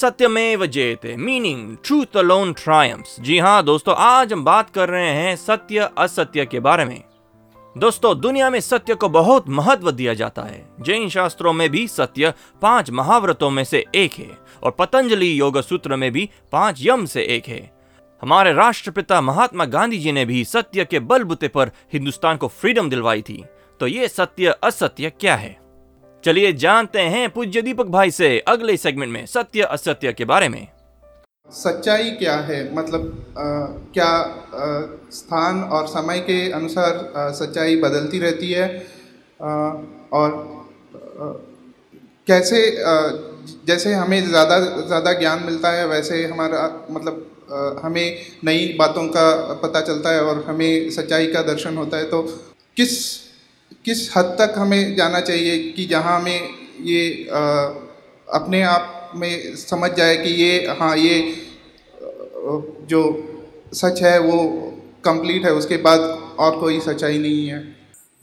सत्यमेव जयते meaning truth alone triumphs जी हाँ दोस्तों, आज हम बात कर रहे हैं सत्य, असत्य के बारे में। दोस्तों, दुनिया में सत्य को बहुत महत्व दिया जाता है। जैन शास्त्रों में भी सत्य पाँच महाव्रतों में से एक है और पतंजलि योग सूत्र में भी पाँच यम से एक है। हमारे राष्ट्रपिता महात्मा गांधी जी ने भी सत्य के बलबूते पर हिंदुस्तान को फ्रीडम दिलवाई थी। तो ये सत्य, असत्य क्या है? चलिए जानते हैं पूज्य दीपक भाई से अगले सेगमेंट में सत्य असत्य के बारे में। सच्चाई क्या है? मतलब अ, क्या अ, स्थान और समय के अनुसार अ, सच्चाई बदलती रहती है? अ, और अ, कैसे अ, जैसे हमें ज़्यादा ज़्यादा ज्ञान मिलता है वैसे हमारा मतलब अ, हमें नई बातों का पता चलता है और हमें सच्चाई का दर्शन होता है तो किस किस हद तक हमें जाना चाहिए कि जहाँ हमें ये अ, अपने आप में समझ जाए कि ये हाँ ये जो सच है वो कंप्लीट है उसके बाद और कोई सच्चाई नहीं है।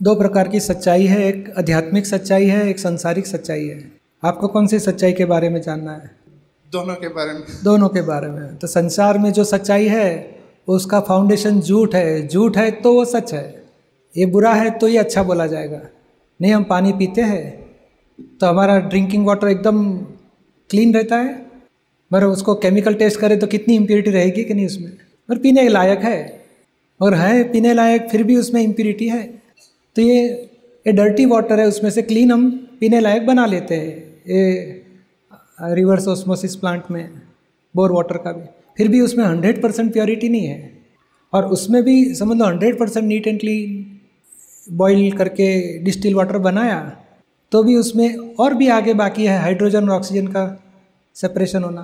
दो प्रकार की सच्चाई है एक आध्यात्मिक सच्चाई है एक सांसारिक सच्चाई है। आपको कौन सी सच्चाई के बारे में जानना है? दोनों के बारे में। दोनों के बारे में। तो संसार में जो सच्चाई है उसका फाउंडेशन झूठ है। झूठ है तो वो सच है। ये बुरा है तो ये अच्छा बोला जाएगा। नहीं, हम पानी पीते हैं तो हमारा ड्रिंकिंग वाटर एकदम क्लीन रहता है। पर उसको केमिकल टेस्ट करें तो कितनी इम्प्योरिटी रहेगी कि नहीं उसमें? और पीने लायक है। और है, पीने लायक फिर भी उसमें इम्प्योरिटी है। तो ये ये डर्टी वाटर है, उसमें से क्लीन हम पीने लायक बना लेते हैं। ये रिवर्स ऑस्मोसिस प्लांट में बोर वाटर का भी। फिर भी उसमें हंड्रेड परसेंट प्योरिटी नहीं है। और उसमें भी समझ लो hundred percent neat and clean boil करके डिस्टिल वाटर बनाया तो भी उसमें और भी आगे बाकी है हाइड्रोजन और ऑक्सीजन का सेपरेशन होना।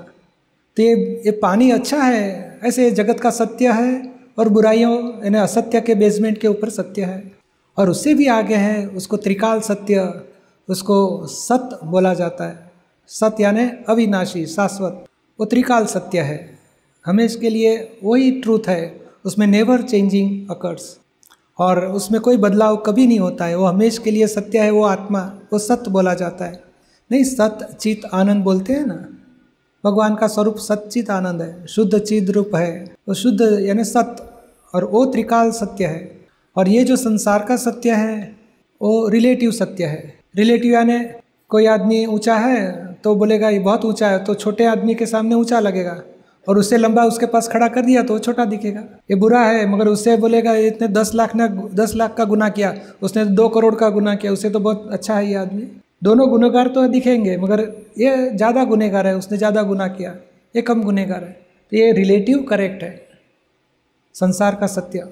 तो ये ये पानी अच्छा है, ऐसे जगत का सत्य है और बुराइयों, यानी असत्य के बेसमेंट के ऊपर सत्य है। और उससे भी आगे है, उसको त्रिकाल सत्य, उसको सत बोला जाता है। सत यानी अविनाशी, शाश्वत, वो त्रिकाल सत्य है। हमें के लिए वही ट्रूथ है, उसमें नेवर चेंजिंग अकर्स और उसमें कोई बदलाव कभी नहीं होता है। वो हमेशा के लिए सत्य है, वो आत्मा, वो सत्य बोला जाता है। नहीं, सत चित आनंद बोलते हैं ना? भगवान का स्वरूप सच्चित आनंद है, शुद्ध चिद रूप है। वो शुद्ध यानी सत्य और वो त्रिकाल सत्य है। और ये जो संसार का सत्य है, वो रिलेटिव सत्य है। रिलेटिव यानी कोई आदमी ऊँचा है तो बोलेगा, ये बहुत ऊँचा है। तो छोटे आदमी के सामने ऊँचा लगेगा। और उससे लंबा उसके पास खड़ा कर दिया तो वो छोटा दिखेगा। ये बुरा है, मगर उससे बोलेगा इतने दस लाख ने, दस लाख का गुना किया। उसने दो करोड़ का गुना किया। उससे तो बहुत अच्छा है ये आदमी। दोनों गुनहगार तो दिखेंगे, मगर ये ज़्यादा गुनहगार है। उसने ज़्यादा गुना किया। ये कम गुनहगार है। तो ये रिलेटिव करेक्ट है। संसार का सत्य।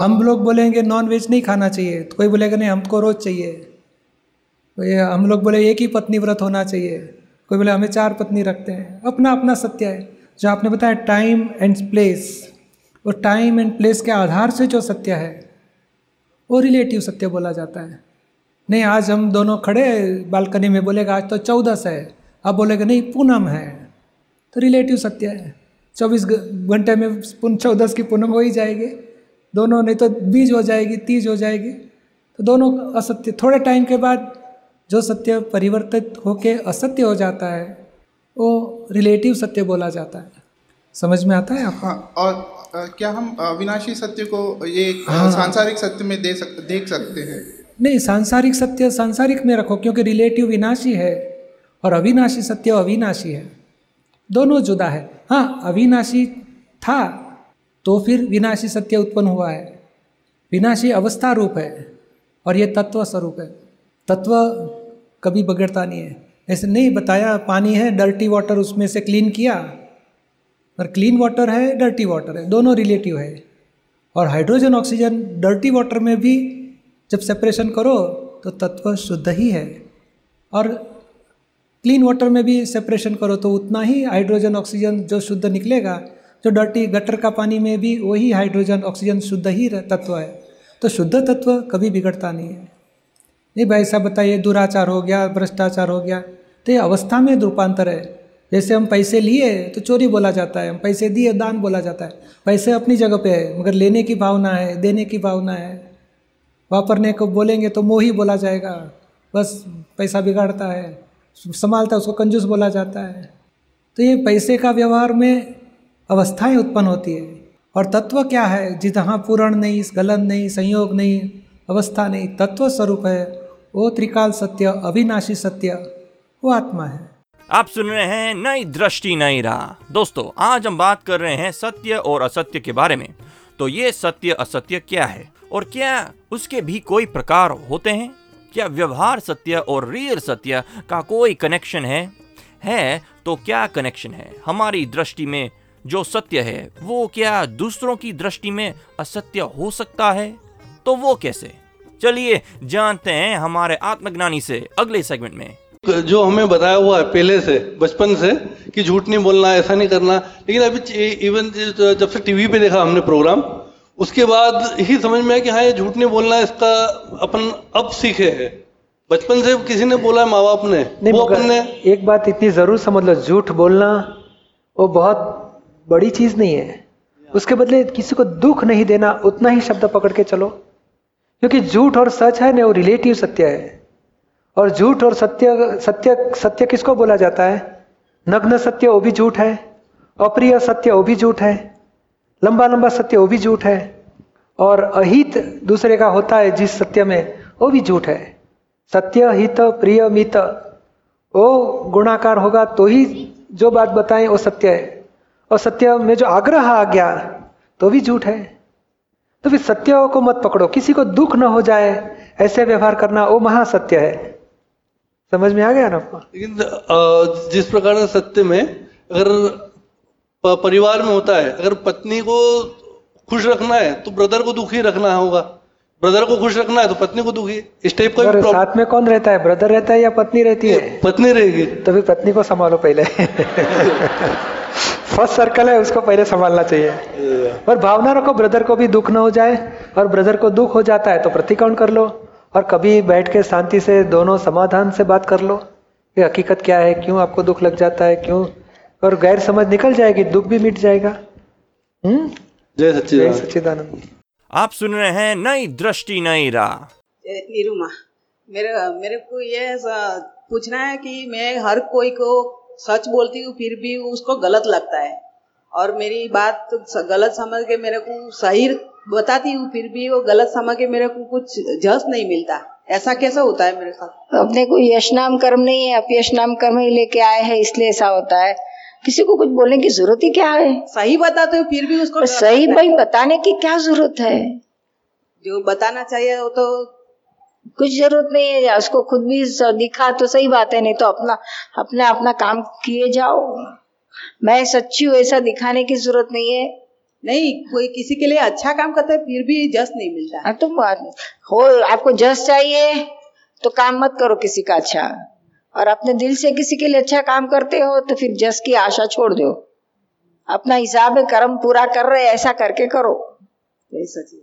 हम लोग बोलेंगे नॉन वेज नहीं खाना चाहिए। तो कोई बोलेगा, नहीं, हमको रोज़ चाहिए। तो ये हम लोग बोले, एक ही पत्नी व्रत होना चाहिए। कोई बोले, हमें चार पत्नी रखते हैं। अपना अपना सत्य है। जो आपने बताया टाइम एंड प्लेस और टाइम एंड प्लेस के आधार से जो सत्य है, वो रिलेटिव सत्य बोला जाता है। नहीं, आज हम दोनों खड़े बालकनी में बोलेगा, आज तो चौदस है। अब बोलेगा, नहीं, पूनम है। तो रिलेटिव सत्य है। चौबीस घंटे में पुन, चौदस की पूनम हो ही जाएगी। दोनों, नहीं तो बीज हो जाएगी तीज हो जाएगी। तो दोनों असत्य, थोड़े टाइम के बाद जो सत्य परिवर्तित होके असत्य हो जाता है वो रिलेटिव सत्य बोला जाता है। समझ में आता है आपको? हाँ और अ, क्या हम अविनाशी सत्य को ये हाँ। सांसारिक सत्य में दे सक देख सकते हैं? नहीं सांसारिक सत्य सांसारिक में रखो क्योंकि रिलेटिव विनाशी है और अविनाशी सत्य अविनाशी है। दोनों जुदा है। हाँ अविनाशी था तो फिर विनाशी सत्य उत्पन्न हुआ है। विनाशी अवस्था रूप है और ये तत्व स्वरूप है। तत्व कभी बगड़ता नहीं है। ऐसे नहीं बताया, पानी है डर्टी वाटर उसमें से क्लीन किया। पर क्लीन वाटर है डर्टी वाटर है, दोनों रिलेटिव है। और हाइड्रोजन ऑक्सीजन डर्टी वाटर में भी जब सेपरेशन करो तो तत्व शुद्ध ही है। और क्लीन वाटर में भी सेपरेशन करो तो उतना ही हाइड्रोजन ऑक्सीजन जो शुद्ध निकलेगा, जो डर्टी गटर का पानी में भी वही हाइड्रोजन ऑक्सीजन शुद्ध ही तत्व है। तो शुद्ध तत्व कभी बिगड़ता नहीं है। नहीं भाई साहब, बताइए, दुराचार हो गया, भ्रष्टाचार हो गया तो ये अवस्था में रूपांतर है। जैसे हम पैसे लिए तो चोरी बोला जाता है, हम पैसे दिए दान बोला जाता है। पैसे अपनी जगह पे है, मगर लेने की भावना है, देने की भावना है। वापरने को बोलेंगे तो मोही बोला जाएगा। बस पैसा बिगाड़ता है, संभालता है, उसको कंजूस बोला जाता है। तो ये पैसे का व्यवहार में अवस्थाएँ उत्पन्न होती है। और तत्व क्या है? जी जहाँ पूर्ण नहीं गलन नहीं, संयोग नहीं, अवस्था नहीं, तत्व स्वरूप है। वो त्रिकाल सत्य, अविनाशी सत्य। वो आत्मा है। आप सुन रहे हैं नई दृष्टि, नई राह। दोस्तों, आज हम बात कर रहे हैं सत्य और असत्य के बारे में। तो ये सत्य, असत्य क्या है? और क्या उसके भी कोई प्रकार होते हैं? क्या व्यवहार सत्य और रियल सत्य का कोई कनेक्शन है? है तो क्या कनेक्शन है? हमारी दृष्टि में जो सत्य है, वो क्या दूसरों की दृष्टि में असत्य हो सकता है? तो वो कैसे? चलिए जानते हैं हमारे आत्मज्ञानी से अगले सेगमेंट में। जो हमें बताया हुआ है पहले से बचपन से कि झूठ नहीं बोलना ऐसा नहीं करना। लेकिन अभी इवन जब से टीवी पे देखा हमने प्रोग्राम उसके बाद ही समझ में आया कि हाँ ये झूठ नहीं बोलना इसका अपन अब सीखे है। बचपन से किसी ने बोला है माँ बाप ने नहीं वो अपन ने एक बात इतनी ज़रूर समझ लो झूठ बोलना वो बहुत बड़ी चीज़ नहीं है। उसके बदले किसी को दुख नहीं देना उतना ही शब्द पकड़ के चलो। क्योंकि झूठ और सच है ना वो रिलेटिव सत्य है। और झूठ और सत्य सत्य सत्य किसको बोला जाता है? नग्न सत्य वो भी झूठ है, अप्रिय सत्य वो भी झूठ है, लंबा लंबा सत्य वो भी झूठ है, और अहित दूसरे का होता है जिस सत्य में, वो भी झूठ है। सत्य, हित, प्रिय, मित, वो गुणाकार होगा तो ही जो बात बताएँ वो सत्य है। और सत्य में जो आग्रह आ गया तो भी झूठ है। तो फिर सत्य को मत पकड़ो, किसी को दुख न हो जाए, ऐसे व्यवहार करना वो महासत्य है। समझ में आ गया ना? आपको लेकिन जिस प्रकार से सत्य में अगर परिवार में होता है अगर पत्नी को खुश रखना है तो ब्रदर को दुखी रखना होगा। ब्रदर को खुश रखना है तो पत्नी को दुखी। इस टाइप का भी साथ में कौन रहता है? ब्रदर रहता है या पत्नी रहती है? पत्नी रहेगी। तो फिर पत्नी को संभालो पहले। फ़र्स्ट सर्कल है उसको पहले संभालना चाहिए। और भावना रखो ब्रदर को भी दुख ना हो जाए और ब्रदर को दुख हो जाता है तो प्रतिकोण कर लो। और कभी बैठ के शांति से दोनों समाधान से बात कर लो। कि हकीकत क्या है? क्यों आपको दुख लग जाता है? क्यों? और गैर समझ निकल जाएगी दुख भी मिट जाएगा। हम्म? जय जय सच्चिदानंद। सच्चिदानंद आप सुन रहे हैं नई दृष्टि नई राह। निरुमा मेरे मेरे को ये पूछना है कि मैं हर कोई को सच बोलती हूँ फिर भी उसको गलत लगता है। और मेरी बात स- गलत समझ के मेरे को सही बताती हूँ फिर भी वो गलत समझ के मेरे को कुछ जस नहीं मिलता। ऐसा कैसा होता है मेरे साथ? अपने को यश नाम कर्म नहीं है अपयश नाम कर्म ही लेके आए हैं इसलिए ऐसा होता है। किसी को कुछ बोलने की ज़रूरत ही क्या है? सही बताते हो फिर भी उसको सही भाई बताने की क्या ज़रूरत है? जो बताना चाहिए वो तो कुछ ज़रूरत नहीं है उसको खुद भी दिखा तो सही बात है नहीं तो अपना अपना अपना काम किए जाओ। मैं सच्ची हूँ ऐसा दिखाने की ज़रूरत नहीं है। नहीं कोई किसी के लिए अच्छा काम करता है फिर भी जस नहीं मिलता। हाँ, तुम हो आपको जस चाहिए तो काम मत करो किसी का अच्छा। और अपने दिल से किसी के लिए अच्छा काम करते हो तो फिर जस की आशा छोड़ दो। अपना हिसाब कर्म पूरा कर रहे ऐसा करके करो। सच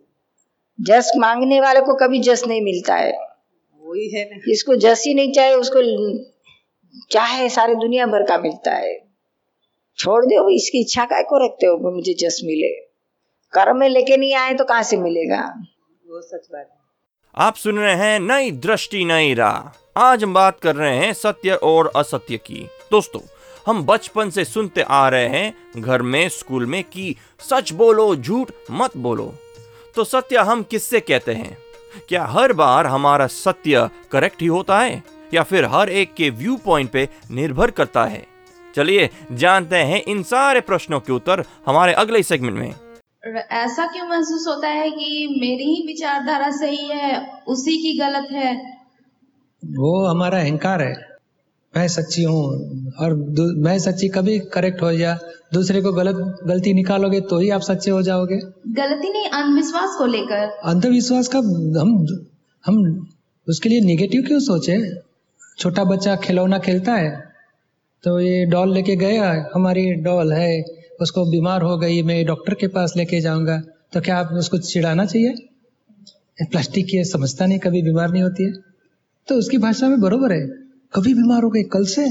जस मांगने वाले को कभी जस नहीं मिलता है। वही है ना। जिसको जस ही नहीं चाहिए उसको चाहे सारे दुनिया भर का मिलता है। छोड़ दो इसकी इच्छा काय को रखते हो? मुझे जस मिले। कर्म में लेके नहीं आए तो कहाँ से मिलेगा? वो सच बात है। आप सुन रहे हैं नई दृष्टि नई राह। आज हम बात कर रहे हैं सत्य और असत्य की। दोस्तों हम बचपन से सुनते आ रहे हैं घर में स्कूल में कि सच बोलो झूठ मत बोलो। तो सत्य हम किससे कहते हैं? क्या हर बार हमारा सत्य करेक्ट ही होता है? या फिर हर एक के व्यू पॉइंट पे निर्भर करता है? चलिए जानते हैं इन सारे प्रश्नों के उत्तर हमारे अगले सेगमेंट में। ऐसा क्यों महसूस होता है कि मेरी ही विचारधारा सही है उसी की गलत है? वो हमारा अहंकार है। मैं सच्ची हूँ और मैं सच्ची कभी करेक्ट हो जा दूसरे को गलत गलती निकालोगे तो ही आप सच्चे हो जाओगे। गलती नहीं अंधविश्वास को लेकर। अंधविश्वास का हम हम उसके लिए निगेटिव क्यों सोचे? छोटा बच्चा खिलौना खेलता है तो ये डॉल लेके गया, हमारी डॉल है, उसको बीमार हो गई, मैं डॉक्टर के पास लेके जाऊँगा तो क्या आप उसको चिढ़ाना चाहिए? प्लास्टिक की समझता नहीं, कभी बीमार नहीं होती है। तो उसकी भाषा में बरोबर है, कभी बीमार हो गई, कल से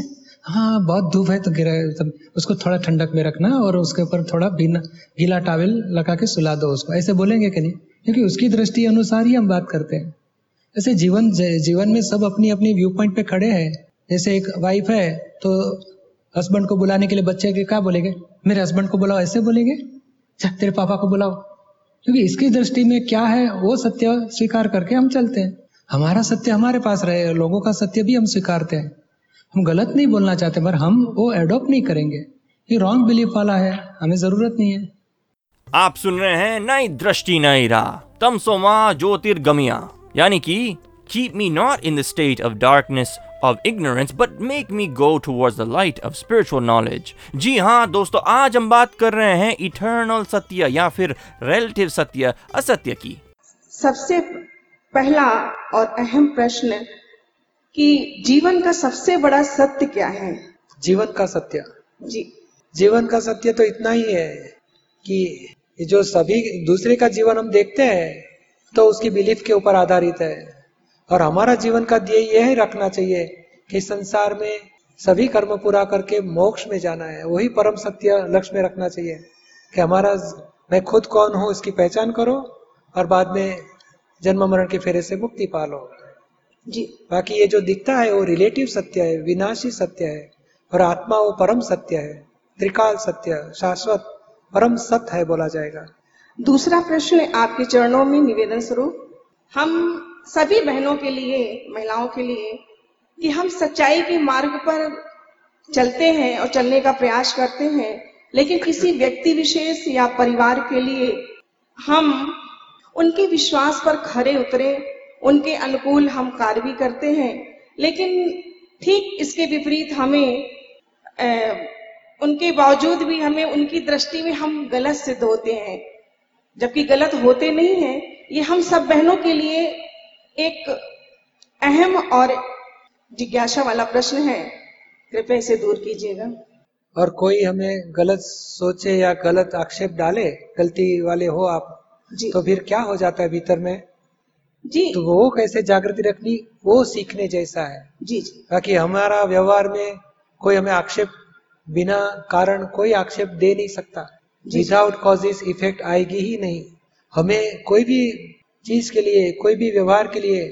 हाँ बहुत धूप है तो गिरा तब उसको थोड़ा ठंडक में रखना और उसके ऊपर थोड़ा बिना गीला टावल लगा के सुला दो उसको, ऐसे बोलेंगे कि नहीं? क्योंकि उसकी दृष्टि अनुसार ही हम बात करते हैं। ऐसे जीवन जीवन में सब अपनी अपनी व्यू पॉइंट पे खड़े हैं। जैसे एक वाइफ है तो हस्बैंड को बुलाने के लिए बच्चे के क्या बोलेंगे? मेरे हस्बैंड को बुलाओ, ऐसे बोलेंगे? तेरे पापा को बुलाओ। क्योंकि इसकी दृष्टि में क्या है, वो सत्य स्वीकार करके हम चलते हैं। हमारा सत्य हमारे पास रहे, लोगों का सत्य भी हम स्वीकारते हैं। हम गलत नहीं बोलना चाहते पर हम वो एडोप्ट नहीं करेंगे। ये रॉन्ग बिलीफ वाला है, हमें ज़रूरत नहीं है। आप सुन रहे हैं नई दृष्टि नई राह। तमसोमा ज्योतिर्गमिया, यानी कि keep me not in the state of darkness of ignorance but make me go towards the light of spiritual knowledge. जी हाँ दोस्तों आज हम बात कर रहे हैं इटर्नल सत्य या फिर रिलेटिव सत्य असत्य की। सबसे पहला और अहम प्रश्न कि जीवन का सबसे बड़ा सत्य क्या है? जीवन का सत्य? जी। जीवन का सत्य तो इतना ही है कि जो सभी दूसरे का जीवन हम देखते हैं तो उसकी बिलीफ के ऊपर आधारित है। और हमारा जीवन का ध्येय यह रखना चाहिए कि संसार में सभी कर्म पूरा करके मोक्ष में जाना है। वही परम सत्य लक्ष्य में रखना चाहिए कि हमारा मैं खुद कौन हूँ इसकी पहचान करो और बाद में जन्म मरण के फेरे से मुक्ति पालो। जी। बाकी ये जो दिखता है वो रिलेटिव सत्य है विनाशी सत्य है और आत्मा वो परम सत्य है त्रिकाल सत्य शाश्वत परम सत्य है बोला जाएगा। दूसरा प्रश्न आपके चरणों में निवेदन स्वरूप। हम सभी बहनों के लिए महिलाओं के लिए कि हम सच्चाई के मार्ग पर चलते हैं और चलने का प्रयास करते हैं। लेकिन किसी व्यक्ति विशेष या परिवार के लिए हम उनके विश्वास पर खरे उतरे उनके अनुकूल हम कार्य भी करते हैं। लेकिन ठीक इसके विपरीत हमें आ, उनके बावजूद भी हमें उनकी दृष्टि में हम गलत सिद्ध होते हैं। जबकि गलत होते नहीं हैं ये हम सब बहनों के लिए एक अहम और जिज्ञासा वाला प्रश्न है। कृपया इसे दूर कीजिएगा। और कोई हमें गलत सोचे या गलत आक्षेप डाले गलती वाले हो आप जी। तो फिर क्या हो जाता है भीतर में? जी। तो वो कैसे जागृति रखनी वो सीखने जैसा है। जी जी। बाकी हमारा व्यवहार में कोई हमें आक्षेप बिना कारण कोई आक्षेप दे नहीं सकता। विदाउट कॉजेस इफ़ेक्ट आएगी ही नहीं। हमें कोई भी चीज़ के लिए कोई भी व्यवहार के लिए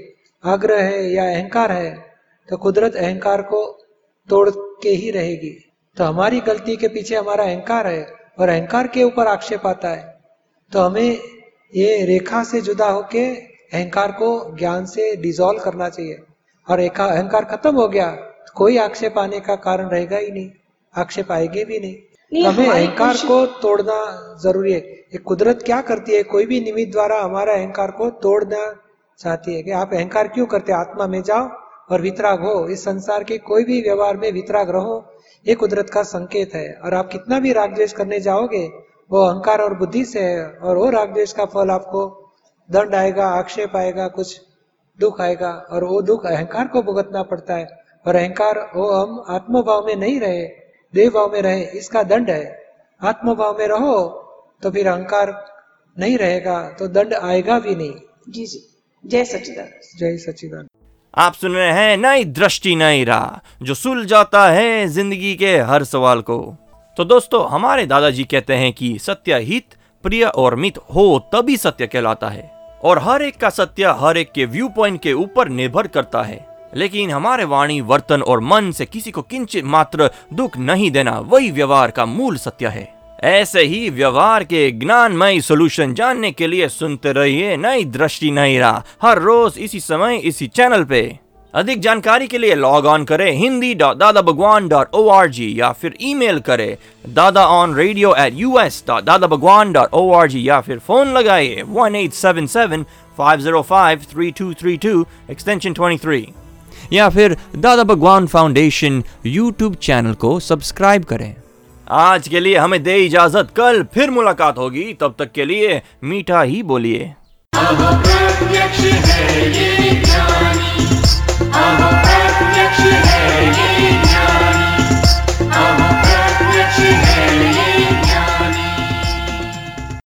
आग्रह है या अहंकार है तो कुदरत अहंकार को तोड़ के ही रहेगी। तो हमारी गलती के पीछे हमारा अहंकार है और अहंकार के ऊपर आक्षेप आता है। तो हमें ये रेखा से जुदा होके अहंकार को ज्ञान से डिजोल्व करना चाहिए। और अहंकार खत्म हो गया तो कोई आक्षेप आने का कारण रहेगा ही नहीं आक्षेप आएँगे भी नहीं, हमें अहंकार को तोड़ना ज़रूरी है। ये कुदरत क्या करती है? कोई भी निमित्त द्वारा हमारा अहंकार को तोड़ना चाहती है कि आप अहंकार क्यों करते आत्मा में जाओ और वितराग हो। इस संसार के कोई भी व्यवहार में वितराग रहो। ये कुदरत का संकेत है। और आप कितना भी राग द्वेष करने जाओगे वो अहंकार और बुद्धि से है। और वो राग द्वेष का फल आपको दंड आएगा आक्षेप आएगा कुछ दुख आएगा। और वो दुख अहंकार को भुगतना पड़ता है। और अहंकार वो हम आत्मभाव में नहीं रहे। देव भाव में रहे इसका दंड है। आत्मभाव में रहो तो फिर अहंकार नहीं रहेगा तो दंड आएगा भी नहीं। जी जी। जय सचिदान जय सचिदान आप सुन रहे हैं नई दृष्टि नई राह जो सुल जाता है ज़िंदगी के हर सवाल को। तो दोस्तों हमारे दादाजी कहते हैं कि सत्य हित प्रिय और मित हो तभी सत्य कहलाता है। और हर एक का सत्य हर एक के व्यू पॉइंट के ऊपर निर्भर करता है। लेकिन हमारे वाणी, वर्तन और मन से किसी को किंचित मात्र दुख नहीं देना, वही व्यवहार का मूल सत्य है। ऐसे ही व्यवहार के ज्ञानमय सोल्यूशन जानने के लिए सुनते रहिए, नई दृष्टि नई राह। हर रोज इसी समय, इसी चैनल पे। अधिक जानकारी के लिए लॉग ऑन करें Hindi dot Dada Bhagwan dot O R G या फिर ईमेल करें Dada on radio at U S dot Dada Bhagwan dot O R G या फिर फ़ोन लगाइए one eight seven seven five zero five three two three two extension twenty three या फिर Dada Bhagwan foundation YouTube channel को subscribe करें। आज के लिए हमें दे इजाज़त। कल फिर मुलाकात होगी। तब तक के लिए मीठा ही बोलिए। है ये